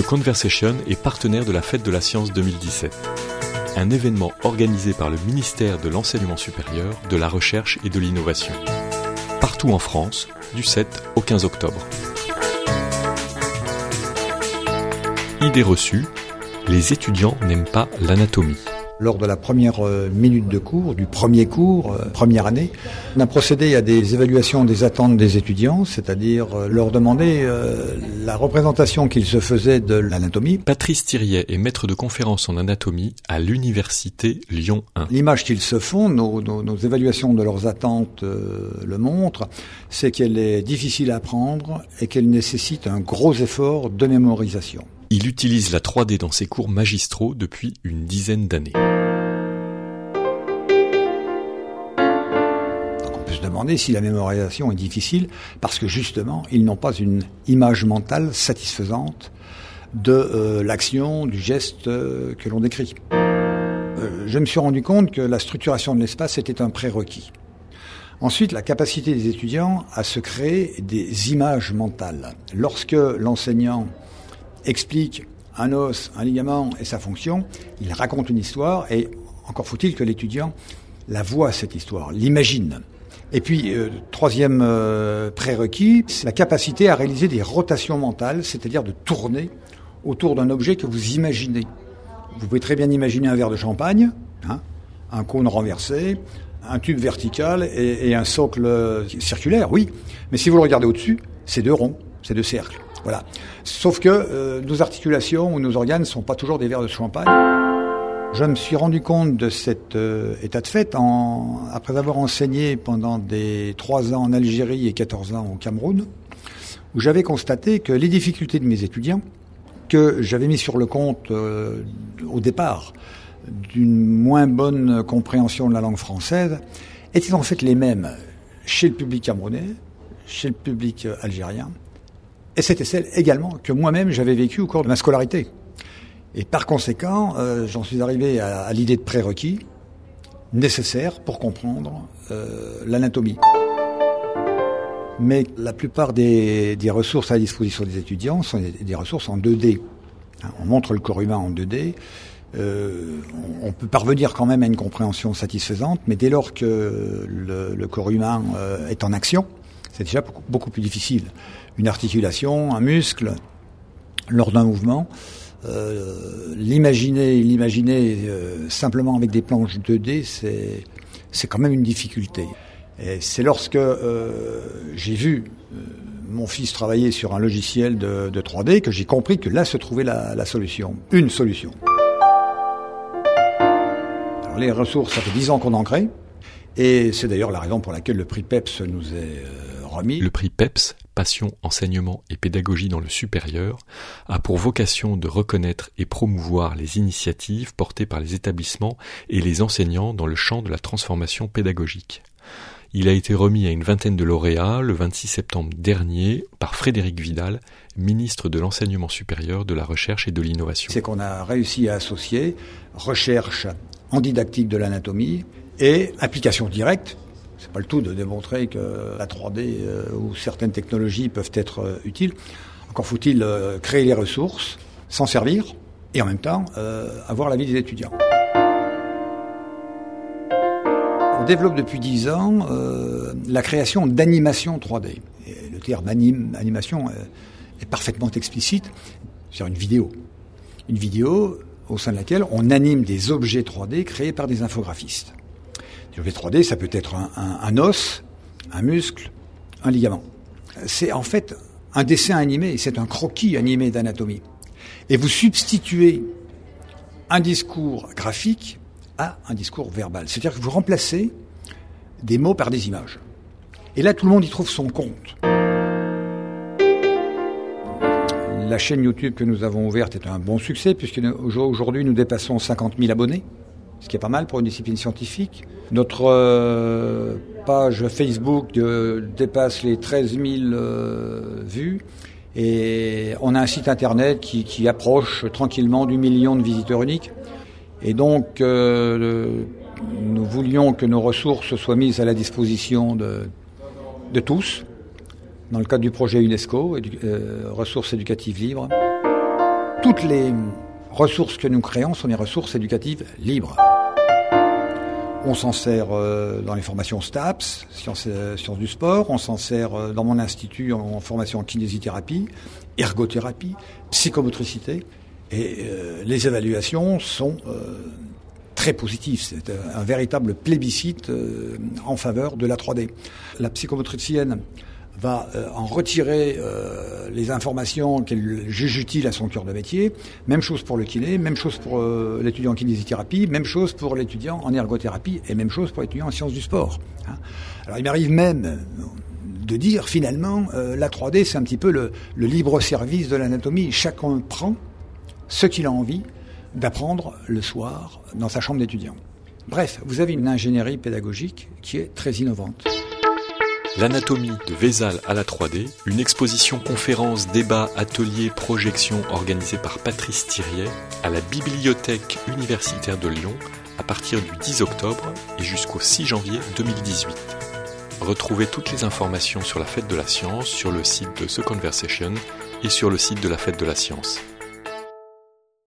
The Conversation est partenaire de la Fête de la Science 2017, un événement organisé par le ministère de l'Enseignement supérieur, de la Recherche et de l'Innovation, partout en France, du 7 au 15 octobre. Idée reçue, les étudiants n'aiment pas l'anatomie lors de la première euh, minute de cours, du premier cours, euh, première année. On a procédé à des évaluations des attentes des étudiants, c'est-à-dire euh, leur demander la représentation qu'ils se faisaient de l'anatomie. Patrice Thiriet est maître de conférence en anatomie à l'université Lyon 1. L'image qu'ils se font, nos, nos, évaluations de leurs attentes le montrent, c'est qu'elle est difficile à apprendre et qu'elle nécessite un gros effort de mémorisation. Il utilise la 3D dans ses cours magistraux depuis une dizaine d'années. on peut se demander si la mémorisation est difficile parce que justement, ils n'ont pas une image mentale satisfaisante de euh, l'action, du geste euh, que l'on décrit. Euh, je me suis rendu compte que la structuration de l'espace était un prérequis. Ensuite, la capacité des étudiants à se créer des images mentales. Lorsque l'enseignant explique un os, un ligament et sa fonction, il raconte une histoire et encore faut-il que l'étudiant la voit cette histoire, l'imagine. Et puis, euh, troisième euh, prérequis, c'est la capacité à réaliser des rotations mentales, c'est-à-dire de tourner autour d'un objet que vous imaginez. Vous pouvez très bien imaginer un verre de champagne, hein, un cône renversé, un tube vertical et, et un socle circulaire, oui. Mais si vous le regardez au-dessus, c'est deux ronds, c'est deux cercles. Voilà. Sauf que euh, nos articulations ou nos organes ne sont pas toujours des verres de champagne. Je me suis rendu compte de cet euh, état de fait après avoir enseigné pendant des trois ans en Algérie et 14 ans au Cameroun, où j'avais constaté que les difficultés de mes étudiants, que j'avais mis sur le compte euh, au départ d'une moins bonne compréhension de la langue française, étaient en fait les mêmes chez le public camerounais, chez le public algérien et c'était celle également que moi-même j'avais vécue au cours de ma scolarité. Et par conséquent, euh, j'en suis arrivé à, l'idée de prérequis nécessaire pour comprendre euh, l'anatomie. Mais la plupart des, ressources à disposition des étudiants sont des, ressources en 2D. Hein, on montre le corps humain en 2D. Euh, on peut parvenir quand même à une compréhension satisfaisante, mais dès lors que le, corps humain est en action, c'est déjà beaucoup, plus difficile. Une articulation, un muscle, lors d'un mouvement, euh, l'imaginer, euh, simplement avec des planches 2D, c'est c'est quand même une difficulté. C'est lorsque euh, j'ai vu mon fils travailler sur un logiciel de, 3D que j'ai compris que là se trouvait la, la solution, une solution. Alors les ressources, ça fait 10 ans qu'on en crée, et c'est d'ailleurs la raison pour laquelle le prix PEPS nous est le prix PEPS, Passion, Enseignement et Pédagogie dans le supérieur, a pour vocation de reconnaître et promouvoir les initiatives portées par les établissements et les enseignants dans le champ de la transformation pédagogique. Il a été remis à une vingtaine de lauréats le 26 septembre dernier par Frédéric Vidal, ministre de l'Enseignement supérieur, de la Recherche et de l'Innovation. C'est qu'on a réussi à associer recherche en didactique de l'anatomie et application directe c'est pas le tout de démontrer que la 3D euh, ou certaines technologies peuvent être euh, utiles. Encore faut-il euh, créer les ressources, s'en servir et en même temps avoir l'avis des étudiants. On développe depuis 10 ans la création d'animation 3D. le terme animation est parfaitement explicite sur une vidéo. Une vidéo au sein de laquelle on anime des objets 3D créés par des infographistes. Le 3D, ça peut être un, os, un muscle, un ligament. C'est en fait un dessin animé, c'est un croquis animé d'anatomie. Et vous substituez un discours graphique à un discours verbal. C'est-à-dire que vous remplacez des mots par des images. Et là, tout le monde y trouve son compte. La chaîne YouTube que nous avons ouverte est un bon succès, puisque aujourd'hui nous dépassons 50 000 abonnés ce qui est pas mal pour une discipline scientifique. Notre euh, page Facebook dépasse les 13 000 euh, vues et on a un site internet qui, approche tranquillement du million de visiteurs uniques. Et donc, euh, nous voulions que nos ressources soient mises à la disposition de, de tous, dans le cadre du projet UNESCO, ressources éducatives libres. Toutes les ressources que nous créons sont des ressources éducatives libres. On s'en sert euh, dans les formations STAPS, sciences, euh, sciences du sport, on s'en sert euh, dans mon institut en formation en kinésithérapie, ergothérapie, psychomotricité, et les évaluations sont très positives. C'est un, véritable plébiscite en faveur de la 3D. La psychomotricienne va euh, en retirer euh, les informations qu'elle juge utiles à son cœur de métier. Même chose pour le kiné, même chose pour euh, l'étudiant en kinésithérapie, même chose pour l'étudiant en ergothérapie et même chose pour l'étudiant en sciences du sport. Hein. Alors il m'arrive même de dire finalement la 3D c'est un petit peu le, le libre service de l'anatomie. Chacun prend ce qu'il a envie d'apprendre le soir dans sa chambre d'étudiant. Bref, vous avez une ingénierie pédagogique qui est très innovante. L'anatomie de Vézal à la 3D, une exposition conférence, débat, atelier, projection organisée par Patrice Thiriet à la Bibliothèque universitaire de Lyon à partir du 10 octobre et jusqu'au 6 janvier 2018. Retrouvez toutes les informations sur la fête de la science sur le site de The Conversation et sur le site de la fête de la science.